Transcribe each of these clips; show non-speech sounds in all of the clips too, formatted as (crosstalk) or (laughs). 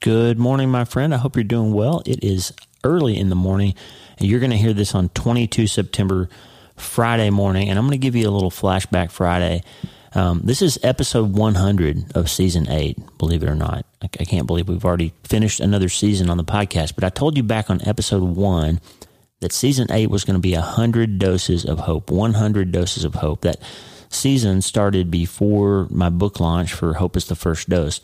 Good morning, my friend. I hope you're doing well. It is early in the morning, and you're going to hear this on 22 September, Friday morning. And I'm going to give you a little flashback Friday. Um, this is episode 100 of season eight, believe it or not. I, I can't believe we've already finished another season on the podcast, but I told you back on episode one that season eight was going to be 100 doses of hope, 100 doses of hope. That season started before my book launch for Hope is the First Dose.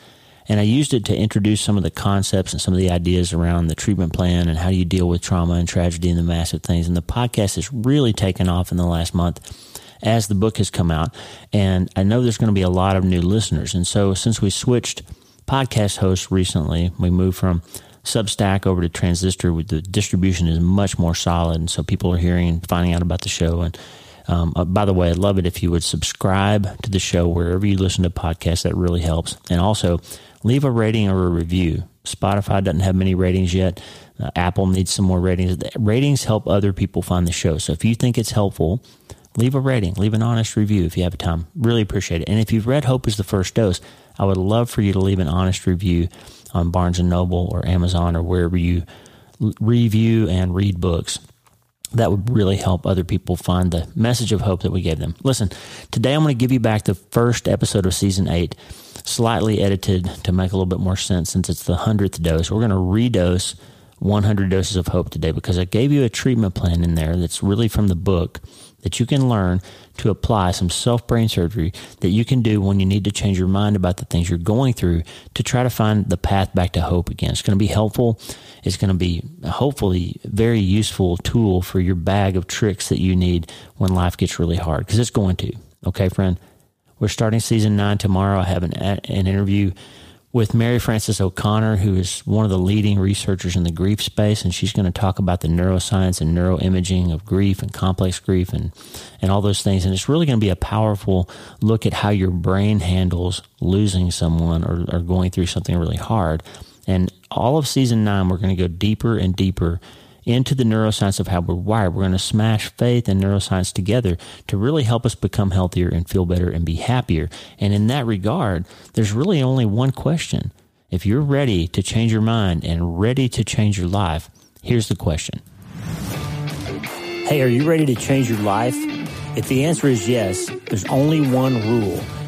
And I used it to introduce some of the concepts and some of the ideas around the treatment plan and how you deal with trauma and tragedy and the massive things. And the podcast has really taken off in the last month as the book has come out. And I know there's going to be a lot of new listeners. And so since we switched podcast hosts recently, we moved from Substack over to Transistor, the distribution is much more solid. And so people are hearing and finding out about the show. And um, uh, by the way, I'd love it if you would subscribe to the show wherever you listen to podcasts. That really helps. And also, leave a rating or a review. Spotify doesn't have many ratings yet. Uh, Apple needs some more ratings. The ratings help other people find the show. So if you think it's helpful, leave a rating, leave an honest review if you have time. Really appreciate it. And if you've read Hope is the First Dose, I would love for you to leave an honest review on Barnes and Noble or Amazon or wherever you review and read books. That would really help other people find the message of hope that we gave them. Listen, today I'm going to give you back the first episode of season eight slightly edited to make a little bit more sense since it's the 100th dose. We're going to redose 100 doses of hope today because I gave you a treatment plan in there that's really from the book that you can learn to apply some self brain surgery that you can do when you need to change your mind about the things you're going through to try to find the path back to hope again. It's going to be helpful. It's going to be hopefully very useful tool for your bag of tricks that you need when life gets really hard because it's going to. Okay, friend? We're starting season nine tomorrow. I have an, an interview with Mary Frances O'Connor, who is one of the leading researchers in the grief space, and she's going to talk about the neuroscience and neuroimaging of grief and complex grief and, and all those things. And it's really going to be a powerful look at how your brain handles losing someone or, or going through something really hard. And all of season nine, we're going to go deeper and deeper into the neuroscience of how we're wired. We're going to smash faith and neuroscience together to really help us become healthier and feel better and be happier. And in that regard, there's really only one question. If you're ready to change your mind and ready to change your life, here's the question. Hey, are you ready to change your life? If the answer is yes, there's only one rule.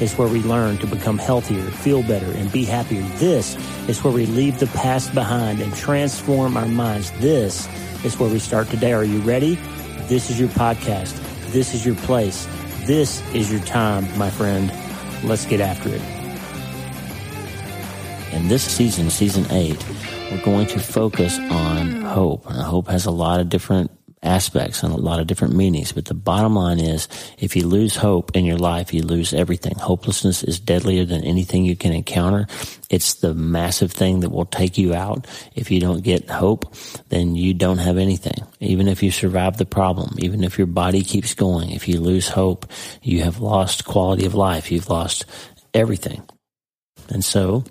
is where we learn to become healthier, feel better, and be happier. This is where we leave the past behind and transform our minds. This is where we start today. Are you ready? This is your podcast. This is your place. This is your time, my friend. Let's get after it. In this season, season eight, we're going to focus on hope. And hope has a lot of different aspects and a lot of different meanings. But the bottom line is if you lose hope in your life, you lose everything. Hopelessness is deadlier than anything you can encounter. It's the massive thing that will take you out. If you don't get hope, then you don't have anything. Even if you survive the problem, even if your body keeps going, if you lose hope, you have lost quality of life. You've lost everything. And so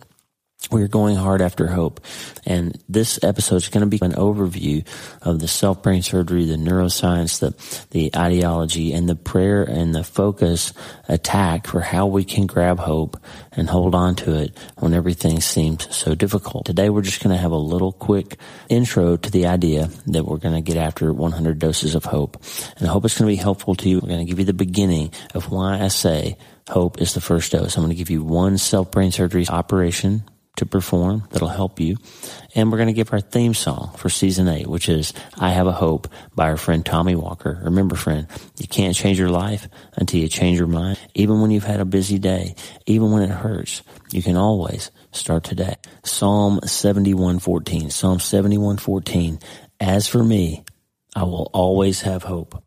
we're going hard after hope. And this episode is going to be an overview of the self brain surgery, the neuroscience, the, the ideology, and the prayer and the focus attack for how we can grab hope and hold on to it when everything seems so difficult. Today, we're just going to have a little quick intro to the idea that we're going to get after 100 doses of hope. And I hope it's going to be helpful to you. We're going to give you the beginning of why I say hope is the first dose. I'm going to give you one self brain surgery operation to perform that'll help you. And we're going to give our theme song for season eight, which is I Have a Hope by our friend Tommy Walker. Remember, friend, you can't change your life until you change your mind. Even when you've had a busy day, even when it hurts, you can always start today. Psalm 7114, Psalm 7114. As for me, I will always have hope.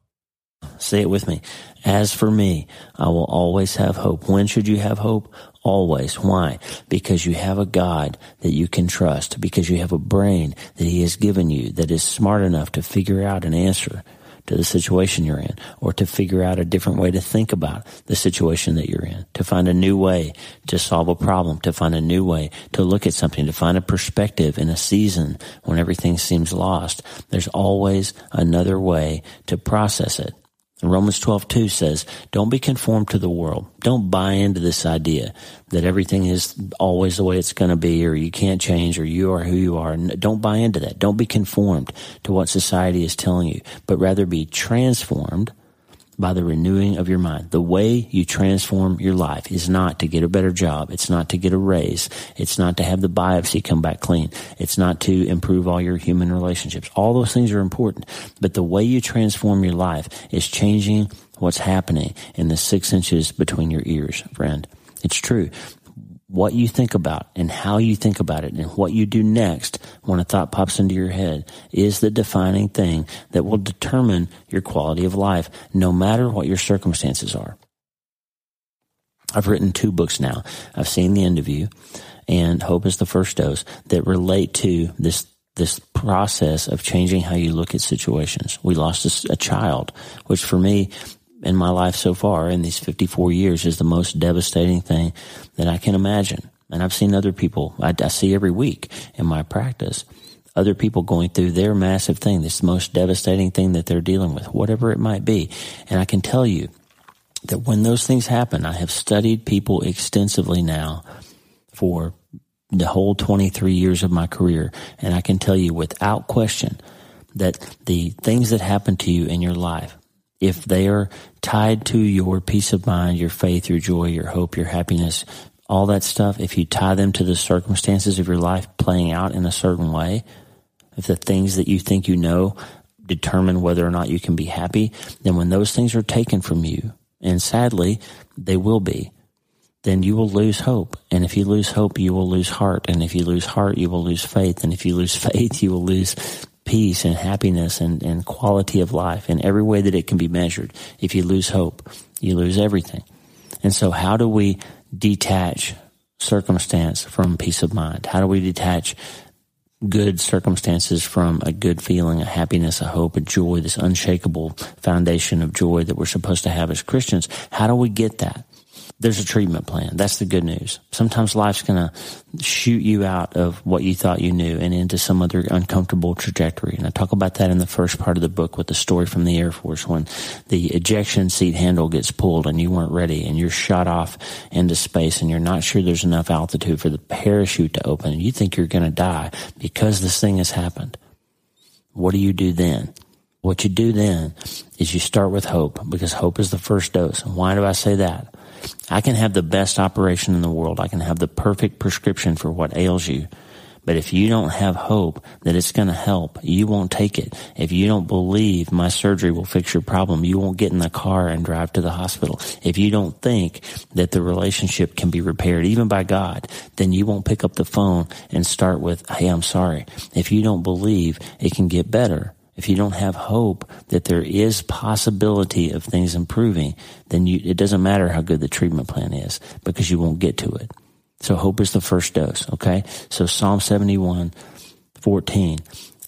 Say it with me. As for me, I will always have hope. When should you have hope? Always. Why? Because you have a God that you can trust, because you have a brain that He has given you that is smart enough to figure out an answer to the situation you're in or to figure out a different way to think about the situation that you're in, to find a new way to solve a problem, to find a new way to look at something, to find a perspective in a season when everything seems lost. There's always another way to process it. Romans 12, 2 says, don't be conformed to the world. Don't buy into this idea that everything is always the way it's going to be or you can't change or you are who you are. Don't buy into that. Don't be conformed to what society is telling you, but rather be transformed by the renewing of your mind. The way you transform your life is not to get a better job. It's not to get a raise. It's not to have the biopsy come back clean. It's not to improve all your human relationships. All those things are important. But the way you transform your life is changing what's happening in the six inches between your ears, friend. It's true what you think about and how you think about it and what you do next when a thought pops into your head is the defining thing that will determine your quality of life, no matter what your circumstances are. I've written two books now. I've seen the End of You and Hope is the First Dose that relate to this this process of changing how you look at situations. We lost a, a child, which for me in my life so far in these 54 years is the most devastating thing that I can imagine. And I've seen other people, I, I see every week in my practice, other people going through their massive thing, this most devastating thing that they're dealing with, whatever it might be. And I can tell you that when those things happen, I have studied people extensively now for the whole 23 years of my career. And I can tell you without question that the things that happen to you in your life, if they are tied to your peace of mind, your faith, your joy, your hope, your happiness, all that stuff, if you tie them to the circumstances of your life playing out in a certain way, if the things that you think you know determine whether or not you can be happy, then when those things are taken from you, and sadly, they will be, then you will lose hope. And if you lose hope, you will lose heart. And if you lose heart, you will lose faith. And if you lose (laughs) faith, you will lose peace and happiness and, and quality of life in every way that it can be measured. If you lose hope, you lose everything. And so how do we detach circumstance from peace of mind? How do we detach good circumstances from a good feeling, a happiness, a hope, a joy, this unshakable foundation of joy that we're supposed to have as Christians? How do we get that? There's a treatment plan. That's the good news. Sometimes life's going to shoot you out of what you thought you knew and into some other uncomfortable trajectory. And I talk about that in the first part of the book with the story from the Air Force when the ejection seat handle gets pulled and you weren't ready and you're shot off into space and you're not sure there's enough altitude for the parachute to open and you think you're going to die because this thing has happened. What do you do then? What you do then is you start with hope because hope is the first dose. And why do I say that? I can have the best operation in the world. I can have the perfect prescription for what ails you. But if you don't have hope that it's going to help, you won't take it. If you don't believe my surgery will fix your problem, you won't get in the car and drive to the hospital. If you don't think that the relationship can be repaired even by God, then you won't pick up the phone and start with, Hey, I'm sorry. If you don't believe it can get better, if you don't have hope that there is possibility of things improving, then you, it doesn't matter how good the treatment plan is because you won't get to it. So hope is the first dose. Okay. So Psalm 71, 14.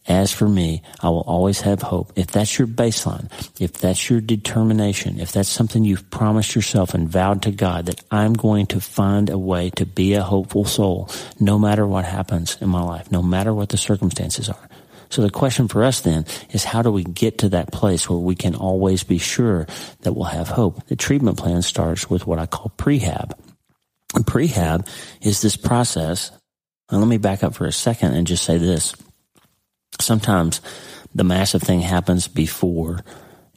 As for me, I will always have hope. If that's your baseline, if that's your determination, if that's something you've promised yourself and vowed to God that I'm going to find a way to be a hopeful soul, no matter what happens in my life, no matter what the circumstances are, so the question for us then is how do we get to that place where we can always be sure that we'll have hope? The treatment plan starts with what I call prehab. And prehab is this process. And let me back up for a second and just say this. Sometimes the massive thing happens before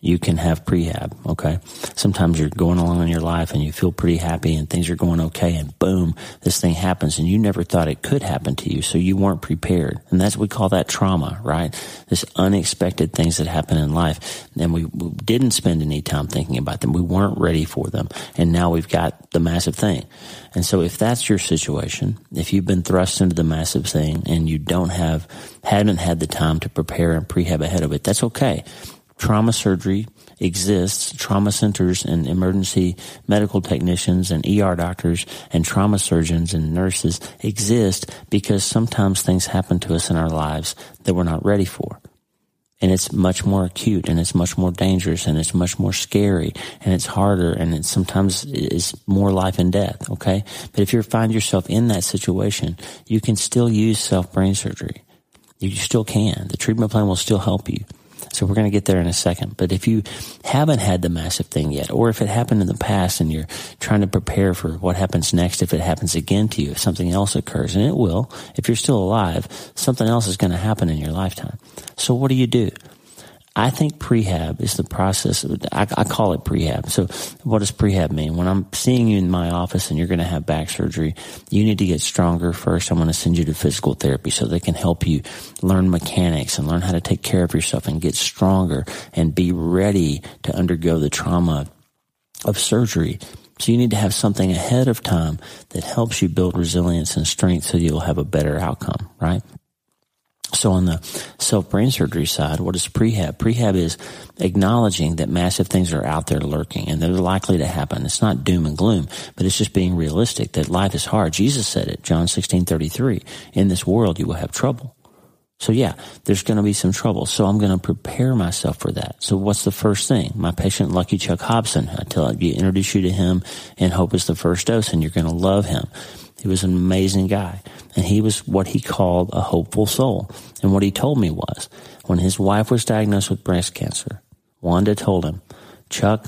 you can have prehab. Okay. Sometimes you're going along in your life and you feel pretty happy and things are going okay and boom, this thing happens and you never thought it could happen to you. So you weren't prepared. And that's, what we call that trauma, right? This unexpected things that happen in life. And we, we didn't spend any time thinking about them. We weren't ready for them. And now we've got the massive thing. And so if that's your situation, if you've been thrust into the massive thing and you don't have, haven't had the time to prepare and prehab ahead of it, that's okay trauma surgery exists, trauma centers and emergency medical technicians and ER doctors and trauma surgeons and nurses exist because sometimes things happen to us in our lives that we're not ready for. and it's much more acute and it's much more dangerous and it's much more scary and it's harder and it sometimes is more life and death. Okay. But if you find yourself in that situation, you can still use self brain surgery. You still can. The treatment plan will still help you. So we're going to get there in a second. But if you haven't had the massive thing yet, or if it happened in the past and you're trying to prepare for what happens next if it happens again to you, if something else occurs, and it will, if you're still alive, something else is going to happen in your lifetime. So what do you do? I think prehab is the process. I, I, call it prehab. So what does prehab mean? When I'm seeing you in my office and you're going to have back surgery, you need to get stronger first. I'm going to send you to physical therapy so they can help you learn mechanics and learn how to take care of yourself and get stronger and be ready to undergo the trauma of surgery. So you need to have something ahead of time that helps you build resilience and strength so you'll have a better outcome, right? So on the self brain surgery side, what is prehab? Prehab is acknowledging that massive things are out there lurking and they're likely to happen. It's not doom and gloom, but it's just being realistic that life is hard. Jesus said it, John 16, 33. In this world, you will have trouble. So yeah, there's going to be some trouble. So I'm going to prepare myself for that. So what's the first thing? My patient, Lucky Chuck Hobson, I tell you, introduce you to him and hope is the first dose and you're going to love him. He was an amazing guy. And he was what he called a hopeful soul. And what he told me was when his wife was diagnosed with breast cancer, Wanda told him, Chuck,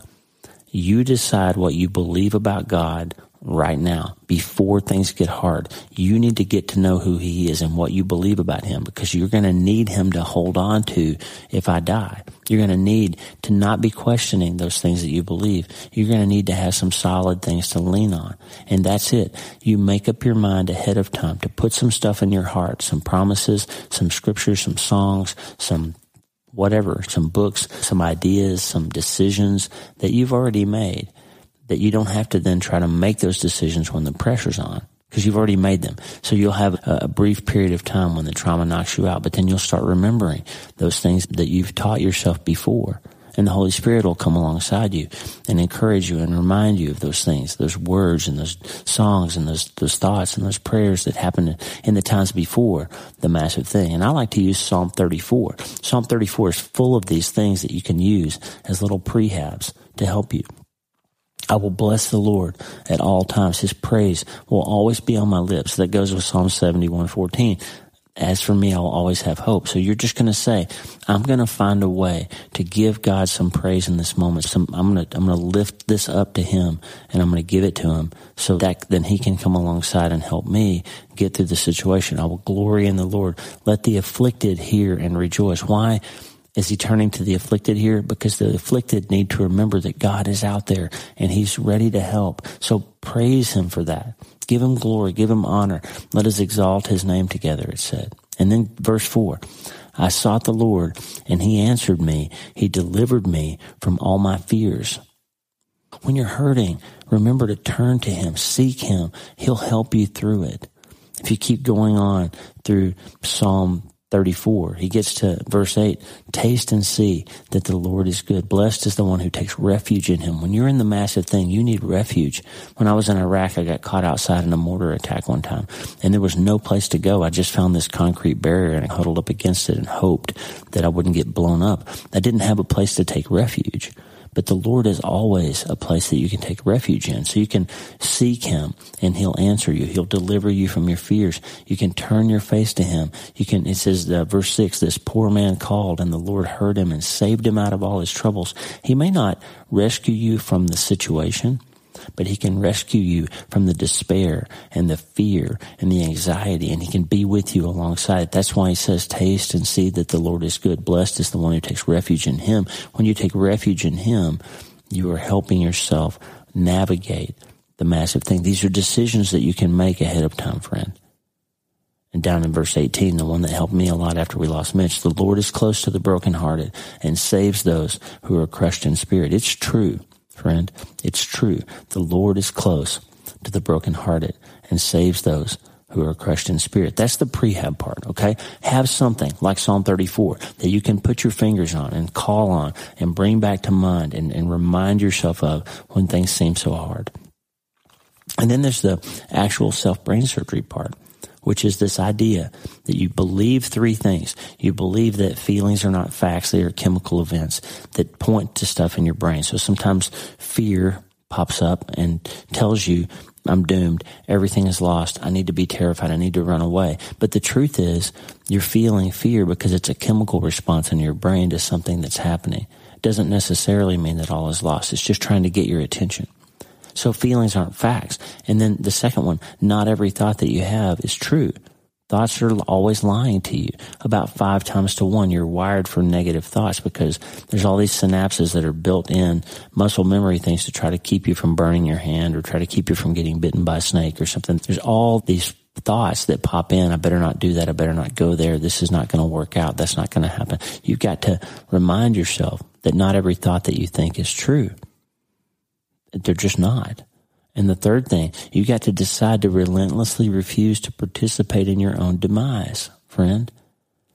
you decide what you believe about God right now before things get hard. You need to get to know who he is and what you believe about him because you're going to need him to hold on to if I die. You're going to need to not be questioning those things that you believe. You're going to need to have some solid things to lean on. And that's it. You make up your mind ahead of time to put some stuff in your heart, some promises, some scriptures, some songs, some whatever, some books, some ideas, some decisions that you've already made that you don't have to then try to make those decisions when the pressure's on because you've already made them. So you'll have a, brief period of time when the trauma knocks you out, but then you'll start remembering those things that you've taught yourself before. And the Holy Spirit will come alongside you and encourage you and remind you of those things, those words and those songs and those, those thoughts and those prayers that happened in the times before the massive thing. And I like to use Psalm 34. Psalm 34 is full of these things that you can use as little prehabs to help you. I will bless the Lord at all times. His praise will always be on my lips. That goes with Psalm 71, 14. As for me, I'll always have hope. So you're just going to say, I'm going to find a way to give God some praise in this moment. Some, I'm going to, I'm going to lift this up to him and I'm going to give it to him so that then he can come alongside and help me get through the situation. I will glory in the Lord. Let the afflicted hear and rejoice. Why? Is he turning to the afflicted here? Because the afflicted need to remember that God is out there and he's ready to help. So praise him for that. Give him glory. Give him honor. Let us exalt his name together, it said. And then verse four. I sought the Lord and he answered me. He delivered me from all my fears. When you're hurting, remember to turn to him, seek him. He'll help you through it. If you keep going on through Psalm 34. He gets to verse 8. Taste and see that the Lord is good. Blessed is the one who takes refuge in him. When you're in the massive thing, you need refuge. When I was in Iraq, I got caught outside in a mortar attack one time and there was no place to go. I just found this concrete barrier and I huddled up against it and hoped that I wouldn't get blown up. I didn't have a place to take refuge. But the Lord is always a place that you can take refuge in. So you can seek Him and He'll answer you. He'll deliver you from your fears. You can turn your face to Him. You can, it says, uh, verse six, this poor man called and the Lord heard him and saved him out of all his troubles. He may not rescue you from the situation but he can rescue you from the despair and the fear and the anxiety and he can be with you alongside. That's why he says, taste and see that the Lord is good. Blessed is the one who takes refuge in him. When you take refuge in him, you are helping yourself navigate the massive thing. These are decisions that you can make ahead of time, friend. And down in verse 18, the one that helped me a lot after we lost Mitch, the Lord is close to the brokenhearted and saves those who are crushed in spirit. It's true friend. It's true. The Lord is close to the brokenhearted and saves those who are crushed in spirit. That's the prehab part, okay? Have something like Psalm 34 that you can put your fingers on and call on and bring back to mind and, and remind yourself of when things seem so hard. And then there's the actual self brain surgery part. Which is this idea that you believe three things. You believe that feelings are not facts, they are chemical events that point to stuff in your brain. So sometimes fear pops up and tells you, I'm doomed. Everything is lost. I need to be terrified. I need to run away. But the truth is, you're feeling fear because it's a chemical response in your brain to something that's happening. It doesn't necessarily mean that all is lost. It's just trying to get your attention. So feelings aren't facts. And then the second one, not every thought that you have is true. Thoughts are always lying to you. About five times to one, you're wired for negative thoughts because there's all these synapses that are built in muscle memory things to try to keep you from burning your hand or try to keep you from getting bitten by a snake or something. There's all these thoughts that pop in. I better not do that. I better not go there. This is not going to work out. That's not going to happen. You've got to remind yourself that not every thought that you think is true. They're just not. And the third thing, you got to decide to relentlessly refuse to participate in your own demise, friend.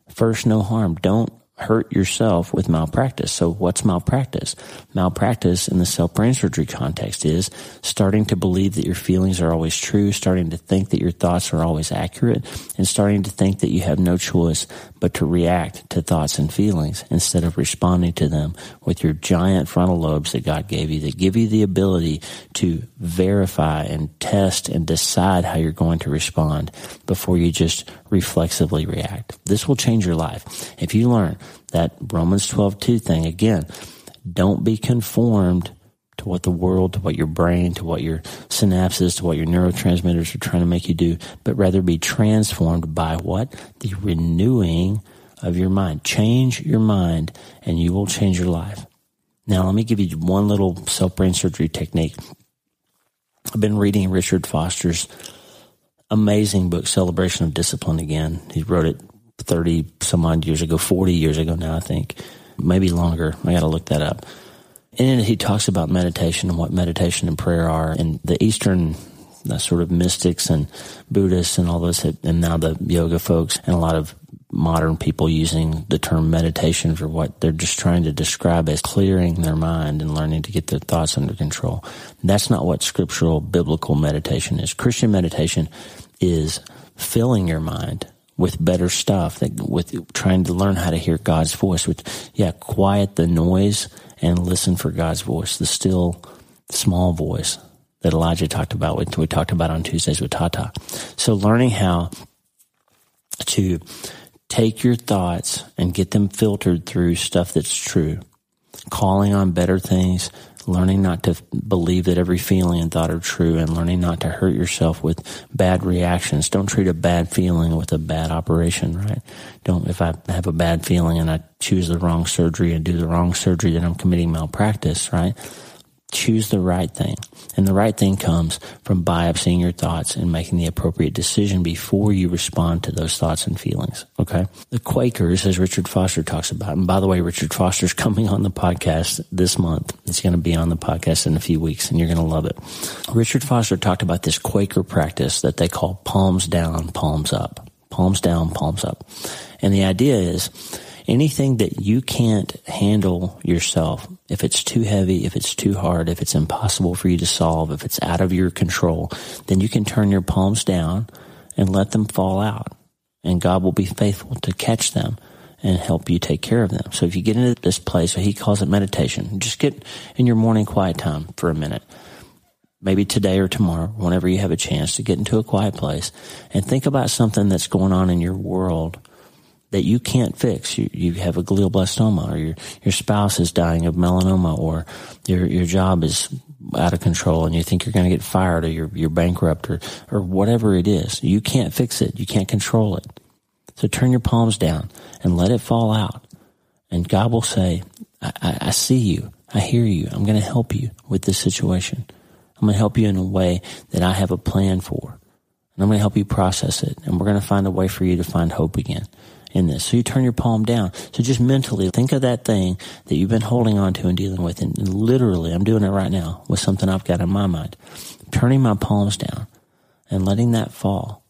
First, no harm. Don't hurt yourself with malpractice. So what's malpractice? Malpractice in the self-brain surgery context is starting to believe that your feelings are always true, starting to think that your thoughts are always accurate, and starting to think that you have no choice but to react to thoughts and feelings instead of responding to them with your giant frontal lobes that God gave you that give you the ability to verify and test and decide how you're going to respond before you just reflexively react. This will change your life. If you learn that Romans 12, 2 thing, again, don't be conformed what the world, to what your brain, to what your synapses, to what your neurotransmitters are trying to make you do, but rather be transformed by what? The renewing of your mind. Change your mind and you will change your life. Now, let me give you one little self brain surgery technique. I've been reading Richard Foster's amazing book, Celebration of Discipline again. He wrote it 30 some odd years ago, 40 years ago now, I think. Maybe longer. I got to look that up. And he talks about meditation and what meditation and prayer are. And the Eastern the sort of mystics and Buddhists and all those, and now the yoga folks and a lot of modern people using the term meditation for what they're just trying to describe as clearing their mind and learning to get their thoughts under control. That's not what scriptural biblical meditation is. Christian meditation is filling your mind with better stuff with trying to learn how to hear God's voice which yeah quiet the noise and listen for God's voice the still small voice that Elijah talked about which we talked about on Tuesdays with Tata. So learning how to take your thoughts and get them filtered through stuff that's true calling on better things learning not to believe that every feeling and thought are true and learning not to hurt yourself with bad reactions. Don't treat a bad feeling with a bad operation, right? Don't, if I have a bad feeling and I choose the wrong surgery and do the wrong surgery, then I'm committing malpractice, right? Choose the right thing. And the right thing comes from biopsying your thoughts and making the appropriate decision before you respond to those thoughts and feelings. Okay. The Quakers, as Richard Foster talks about, and by the way, Richard Foster's (laughs) coming on the podcast this month. He's going to be on the podcast in a few weeks and you're going to love it. Richard Foster talked about this Quaker practice that they call palms down, palms up. Palms down, palms up. And the idea is, anything that you can't handle yourself, if it's too heavy, if it's too hard, if it's impossible for you to solve, if it's out of your control, then you can turn your palms down and let them fall out. And God will be faithful to catch them and help you take care of them. So if you get into this place, he calls it meditation, just get in your morning quiet time for a minute. Maybe today or tomorrow, whenever you have a chance to get into a quiet place and think about something that's going on in your world that you can't fix. You, you have a glioblastoma or your, your spouse is dying of melanoma or your, your job is out of control and you think you're going to get fired or you're, you're bankrupt or, or whatever it is. You can't fix it. You can't control it. So turn your palms down and let it fall out. And God will say, I, I, I see you. I hear you. I'm going to help you with this situation. I'm going to help you in a way that I have a plan for. And I'm going to help you process it. And we're going to find a way for you to find hope again in this. So you turn your palm down. So just mentally think of that thing that you've been holding on to and dealing with. And literally, I'm doing it right now with something I've got in my mind. turning my palms down and letting that fall.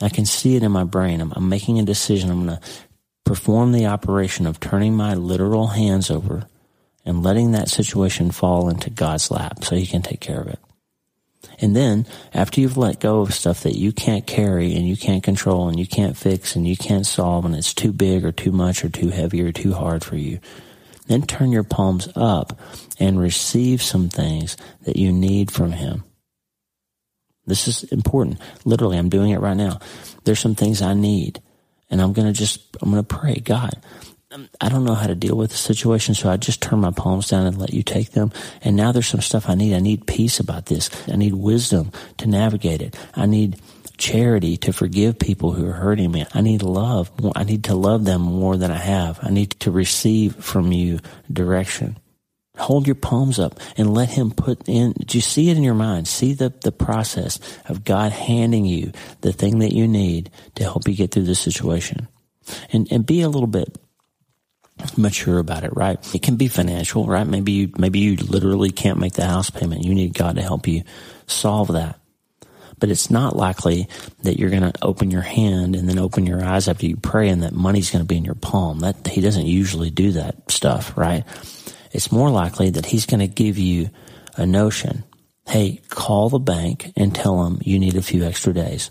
I can see it in my brain. I'm, I'm making a decision. I'm going to perform the operation of turning my literal hands over and letting that situation fall into God's lap so he can take care of it. And then after you've let go of stuff that you can't carry and you can't control and you can't fix and you can't solve and it's too big or too much or too heavy or too hard for you, then turn your palms up and receive some things that you need from him. This is important. Literally, I'm doing it right now. There's some things I need and I'm going to just, I'm going to pray, God, Um, I don't know how to deal with the situation, so I just turn my palms down and let you take them. And now there's some stuff I need. I need peace about this. I need wisdom to navigate it. I need charity to forgive people who are hurting me. I need love. I need to love them more than I have. I need to receive from you direction. Hold your palms up and let him put in, do you see it in your mind? See the, the process of God handing you the thing that you need to help you get through this situation. And, and be a little bit mature about it, right? It can be financial, right? Maybe you, maybe you literally can't make the house payment. You need God to help you solve that. But it's not likely that you're going to open your hand and then open your eyes after you pray and that money's going to be in your palm. That he doesn't usually do that stuff, right? It's more likely that he's going to give you a notion. Hey, call the bank and tell them you need a few extra days.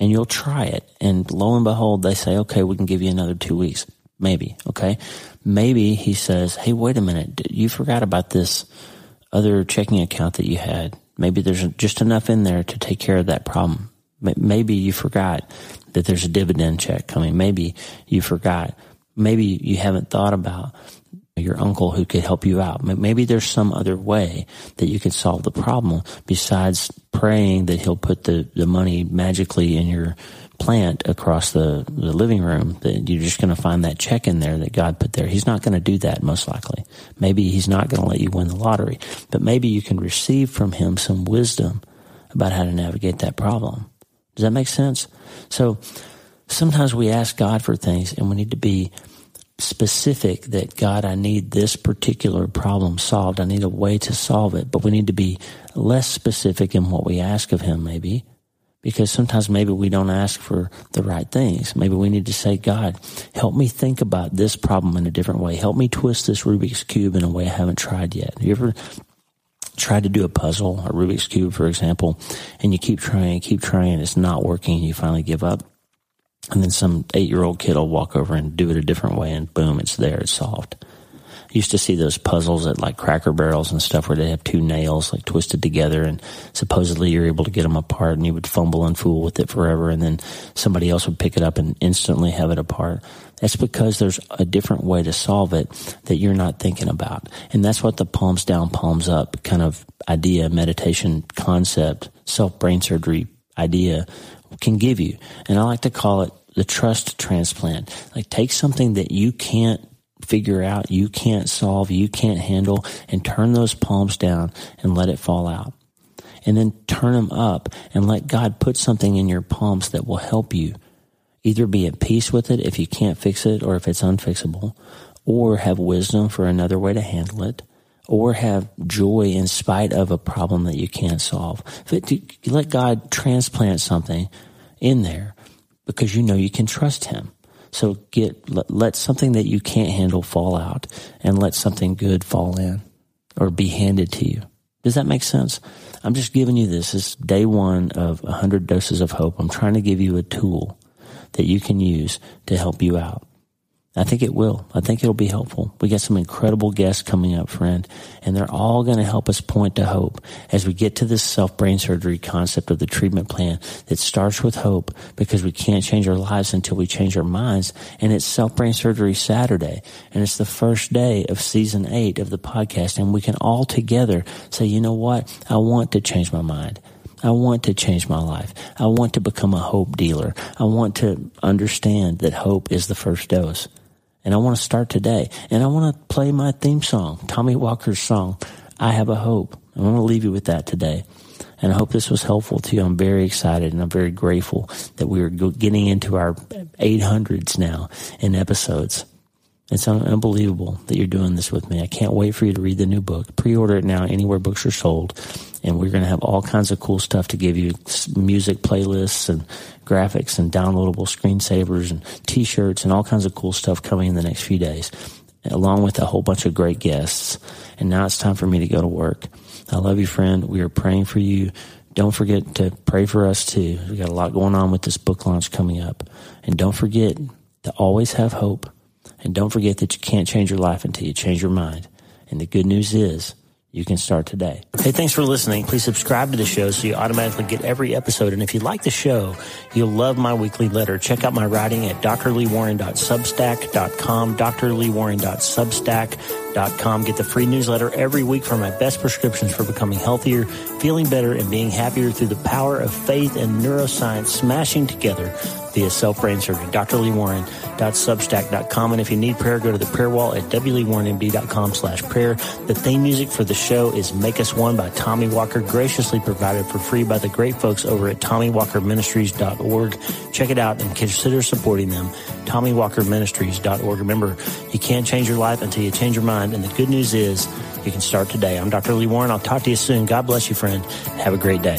And you'll try it. And lo and behold, they say, okay, we can give you another two weeks. Maybe. Okay. Maybe he says, Hey, wait a minute. You forgot about this other checking account that you had. Maybe there's just enough in there to take care of that problem. Maybe you forgot that there's a dividend check coming. Maybe you forgot. Maybe you haven't thought about your uncle who could help you out. Maybe there's some other way that you can solve the problem besides praying that he'll put the, the money magically in your plant across the, the living room that you're just going to find that check in there that God put there. He's not going to do that most likely. Maybe he's not going to let you win the lottery, but maybe you can receive from him some wisdom about how to navigate that problem. Does that make sense? So sometimes we ask God for things and we need to be specific that God, I need this particular problem solved. I need a way to solve it, but we need to be less specific in what we ask of him maybe because sometimes maybe we don't ask for the right things. Maybe we need to say, God, help me think about this problem in a different way. Help me twist this Rubik's Cube in a way I haven't tried yet. Have you ever tried to do a puzzle, a Rubik's Cube, for example, and you keep trying, keep trying, it's not working, and you finally give up? And then some eight year old kid will walk over and do it a different way, and boom, it's there, it's solved used to see those puzzles at like Cracker Barrels and stuff where they have two nails like twisted together, and supposedly you're able to get them apart, and you would fumble and fool with it forever, and then somebody else would pick it up and instantly have it apart. That's because there's a different way to solve it that you're not thinking about. And that's what the palms down, palms up kind of idea, meditation concept, self brain surgery idea can give you. And I like to call it the trust transplant. Like take something that you can't figure out, you can't solve, you can't handle, and turn those palms down and let it fall out. And then turn them up and let God put something in your palms that will help you either be at peace with it if you can't fix it or if it's unfixable, or have wisdom for another way to handle it, or have joy in spite of a problem that you can't solve. Let God transplant something in there because you know you can trust Him. So get let, let something that you can't handle fall out and let something good fall in or be handed to you. Does that make sense? I'm just giving you this. This day one of 100 doses of hope. I'm trying to give you a tool that you can use to help you out. I think it will. I think it'll be helpful. We got some incredible guests coming up, friend, and they're all going to help us point to hope as we get to this self brain surgery concept of the treatment plan that starts with hope because we can't change our lives until we change our minds. And it's self brain surgery Saturday and it's the first day of season eight of the podcast. And we can all together say, you know what? I want to change my mind. I want to change my life. I want to become a hope dealer. I want to understand that hope is the first dose. And I want to start today. And I want to play my theme song, Tommy Walker's song, I Have a Hope. I want to leave you with that today. And I hope this was helpful to you. I'm very excited and I'm very grateful that we are getting into our 800s now in episodes. It's unbelievable that you're doing this with me. I can't wait for you to read the new book. Pre-order it now anywhere books are sold. And we're going to have all kinds of cool stuff to give you music playlists and graphics and downloadable screensavers and t-shirts and all kinds of cool stuff coming in the next few days. along with a whole bunch of great guests. And now it's time for me to go to work. I love you, friend. We are praying for you. Don't forget to pray for us too. We got a lot going on with this book launch coming up. And don't forget to always have hope. And don't forget that you can't change your life until you change your mind. And the good news is, you can start today. Hey, thanks for listening. Please subscribe to the show so you automatically get every episode. And if you like the show, you'll love my weekly letter. Check out my writing at drleewarren.substack.com, drleewarren.substack.com. Get the free newsletter every week for my best prescriptions for becoming healthier, feeling better, and being happier through the power of faith and neuroscience smashing together via self-brain surgery. dr. drleewarren.substack.com. And if you need prayer, go to the prayer wall at wleewarrenmd.com slash prayer. The theme music for the show is Make Us One by Tommy Walker, graciously provided for free by the great folks over at TommyWalkerMinistries.org. Check it out and consider supporting them. TommyWalkerMinistries.org. Remember, you can't change your life until you change your mind. And the good news is you can start today. I'm Dr. Lee Warren. I'll talk to you soon. God bless you, friend. Have a great day.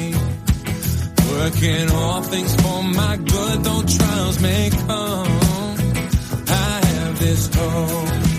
say,